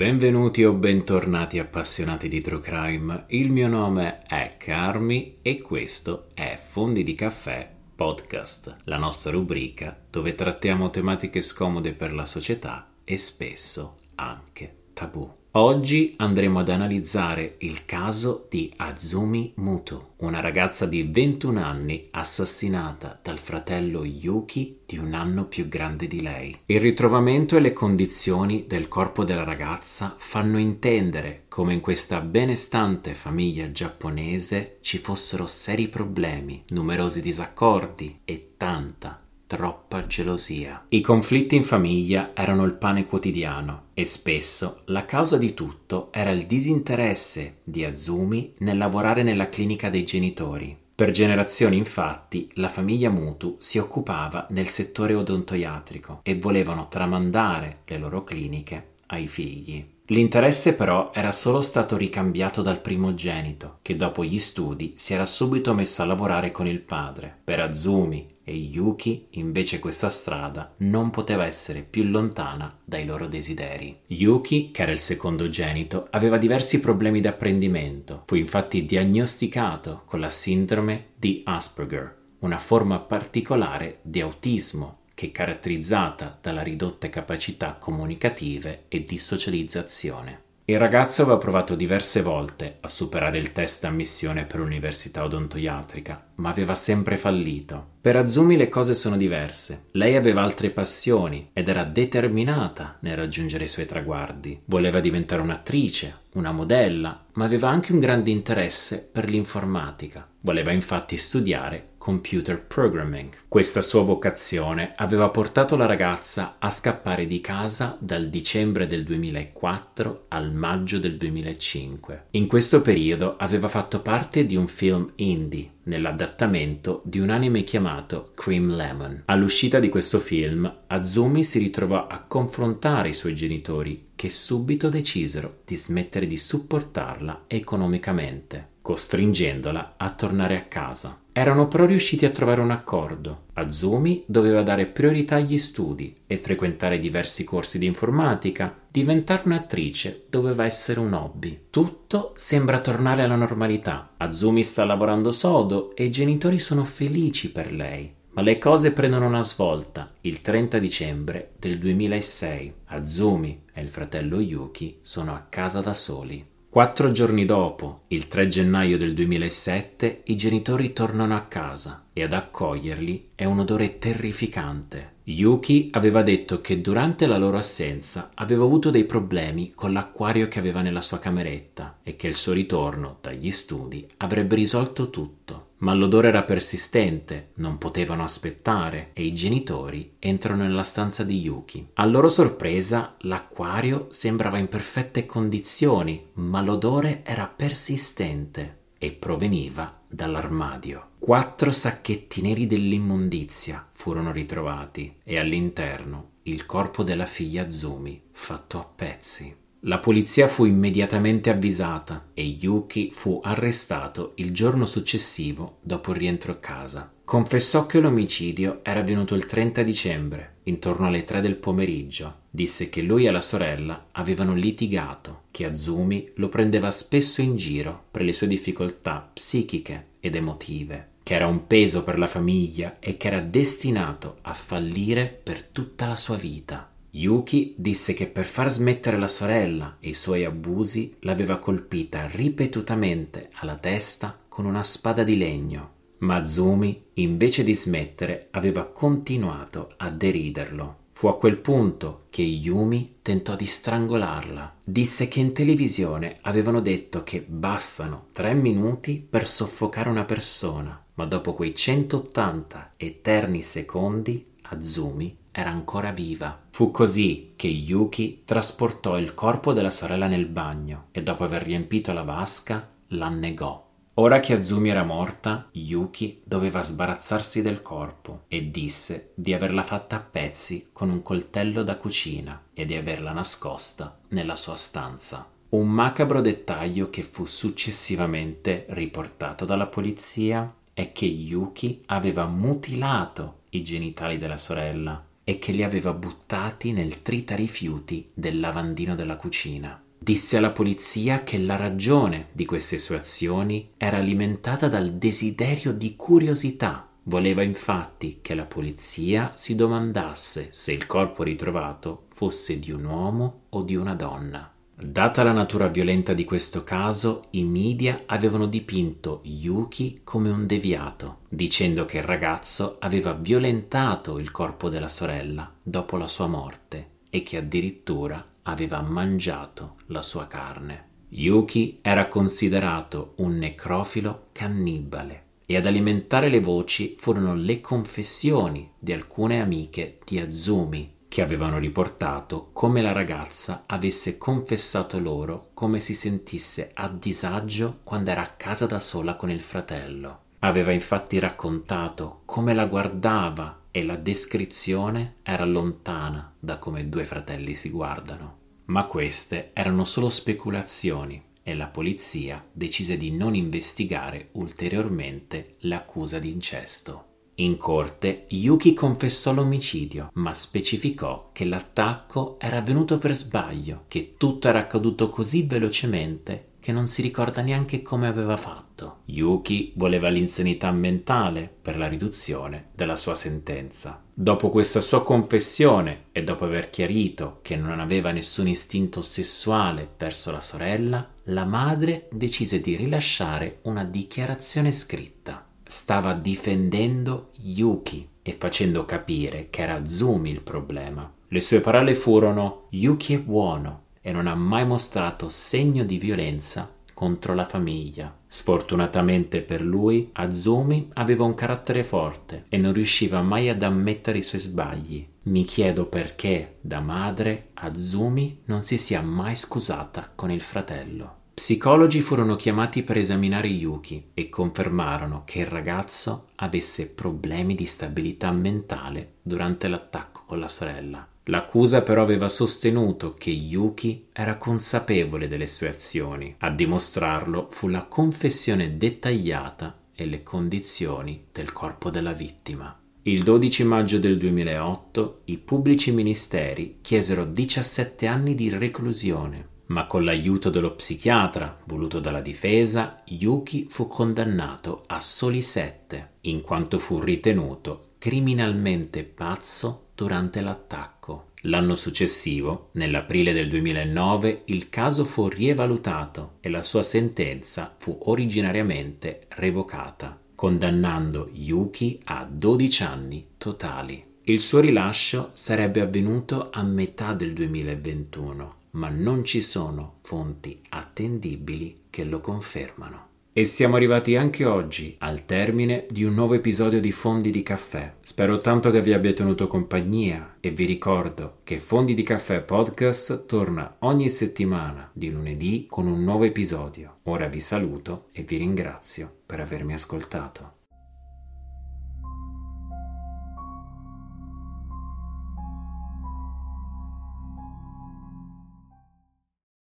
Benvenuti o bentornati appassionati di True Crime. Il mio nome è Carmi e questo è Fondi di Caffè Podcast, la nostra rubrica dove trattiamo tematiche scomode per la società e spesso anche tabù. Oggi andremo ad analizzare il caso di Azumi Mutu, una ragazza di 21 anni assassinata dal fratello Yuki di un anno più grande di lei. Il ritrovamento e le condizioni del corpo della ragazza fanno intendere come in questa benestante famiglia giapponese ci fossero seri problemi, numerosi disaccordi e tanta troppa gelosia. I conflitti in famiglia erano il pane quotidiano e spesso la causa di tutto era il disinteresse di Azumi nel lavorare nella clinica dei genitori. Per generazioni infatti la famiglia Mutu si occupava nel settore odontoiatrico e volevano tramandare le loro cliniche ai figli. L'interesse però era solo stato ricambiato dal primogenito, che dopo gli studi si era subito messo a lavorare con il padre. Per Azumi e Yuki invece questa strada non poteva essere più lontana dai loro desideri. Yuki, che era il secondogenito, aveva diversi problemi d'apprendimento. Fu infatti diagnosticato con la sindrome di Asperger, una forma particolare di autismo che caratterizzata dalla ridotte capacità comunicative e di socializzazione. Il ragazzo aveva provato diverse volte a superare il test ammissione per l'università odontoiatrica, ma aveva sempre fallito. Per Azumi le cose sono diverse. Lei aveva altre passioni ed era determinata nel raggiungere i suoi traguardi. Voleva diventare un'attrice, una modella, ma aveva anche un grande interesse per l'informatica. Voleva infatti studiare computer programming. Questa sua vocazione aveva portato la ragazza a scappare di casa dal dicembre del 2004 al maggio del 2005. In questo periodo aveva fatto parte di un film indie nell'adattamento di un anime chiamato Cream Lemon. All'uscita di questo film, Azumi si ritrovò a confrontare i suoi genitori che subito decisero di smettere di supportarla economicamente, costringendola a tornare a casa. Erano però riusciti a trovare un accordo. Azumi doveva dare priorità agli studi e frequentare diversi corsi di informatica. Diventare un'attrice doveva essere un hobby. Tutto sembra tornare alla normalità. Azumi sta lavorando sodo e i genitori sono felici per lei. Ma le cose prendono una svolta il 30 dicembre del 2006. Azumi e il fratello Yuki sono a casa da soli. Quattro giorni dopo, il 3 gennaio del 2007, i genitori tornano a casa e ad accoglierli è un odore terrificante. Yuki aveva detto che durante la loro assenza aveva avuto dei problemi con l'acquario che aveva nella sua cameretta e che il suo ritorno dagli studi avrebbe risolto tutto. Ma l'odore era persistente, non potevano aspettare e i genitori entrano nella stanza di Yuki. A loro sorpresa, l'acquario sembrava in perfette condizioni, ma l'odore era persistente e proveniva dall'armadio. Quattro sacchetti neri dell'immondizia furono ritrovati e all'interno il corpo della figlia Zumi, fatto a pezzi. La polizia fu immediatamente avvisata e Yuki fu arrestato il giorno successivo dopo il rientro a casa. Confessò che l'omicidio era avvenuto il 30 dicembre, intorno alle 3 del pomeriggio. Disse che lui e la sorella avevano litigato, che Azumi lo prendeva spesso in giro per le sue difficoltà psichiche ed emotive che era un peso per la famiglia e che era destinato a fallire per tutta la sua vita. Yuki disse che per far smettere la sorella e i suoi abusi l'aveva colpita ripetutamente alla testa con una spada di legno. Ma Zumi, invece di smettere, aveva continuato a deriderlo. Fu a quel punto che Yumi tentò di strangolarla. Disse che in televisione avevano detto che bastano tre minuti per soffocare una persona, ma dopo quei 180 eterni secondi Azumi era ancora viva. Fu così che Yuki trasportò il corpo della sorella nel bagno e dopo aver riempito la vasca l'annegò. Ora che Azumi era morta, Yuki doveva sbarazzarsi del corpo e disse di averla fatta a pezzi con un coltello da cucina e di averla nascosta nella sua stanza. Un macabro dettaglio che fu successivamente riportato dalla polizia è che Yuki aveva mutilato i genitali della sorella e che li aveva buttati nel tritarifiuti del lavandino della cucina. Disse alla polizia che la ragione di queste sue azioni era alimentata dal desiderio di curiosità. Voleva infatti che la polizia si domandasse se il corpo ritrovato fosse di un uomo o di una donna. Data la natura violenta di questo caso, i media avevano dipinto Yuki come un deviato, dicendo che il ragazzo aveva violentato il corpo della sorella dopo la sua morte e che addirittura aveva mangiato la sua carne. Yuki era considerato un necrofilo cannibale e ad alimentare le voci furono le confessioni di alcune amiche di Azumi che avevano riportato come la ragazza avesse confessato loro come si sentisse a disagio quando era a casa da sola con il fratello. Aveva infatti raccontato come la guardava e la descrizione era lontana da come due fratelli si guardano. Ma queste erano solo speculazioni e la polizia decise di non investigare ulteriormente l'accusa di incesto. In corte Yuki confessò l'omicidio, ma specificò che l'attacco era avvenuto per sbaglio, che tutto era accaduto così velocemente che non si ricorda neanche come aveva fatto. Yuki voleva l'insanità mentale per la riduzione della sua sentenza. Dopo questa sua confessione e dopo aver chiarito che non aveva nessun istinto sessuale verso la sorella, la madre decise di rilasciare una dichiarazione scritta stava difendendo Yuki e facendo capire che era Zumi il problema. Le sue parole furono Yuki è buono e non ha mai mostrato segno di violenza contro la famiglia. Sfortunatamente per lui, Azumi aveva un carattere forte e non riusciva mai ad ammettere i suoi sbagli. Mi chiedo perché, da madre, Azumi non si sia mai scusata con il fratello. Psicologi furono chiamati per esaminare Yuki e confermarono che il ragazzo avesse problemi di stabilità mentale durante l'attacco con la sorella. L'accusa però aveva sostenuto che Yuki era consapevole delle sue azioni. A dimostrarlo fu la confessione dettagliata e le condizioni del corpo della vittima. Il 12 maggio del 2008 i pubblici ministeri chiesero 17 anni di reclusione ma con l'aiuto dello psichiatra voluto dalla difesa, Yuki fu condannato a soli sette, in quanto fu ritenuto criminalmente pazzo durante l'attacco. L'anno successivo, nell'aprile del 2009, il caso fu rievalutato e la sua sentenza fu originariamente revocata, condannando Yuki a 12 anni totali. Il suo rilascio sarebbe avvenuto a metà del 2021 ma non ci sono fonti attendibili che lo confermano. E siamo arrivati anche oggi al termine di un nuovo episodio di Fondi di Caffè. Spero tanto che vi abbia tenuto compagnia e vi ricordo che Fondi di Caffè Podcast torna ogni settimana di lunedì con un nuovo episodio. Ora vi saluto e vi ringrazio per avermi ascoltato.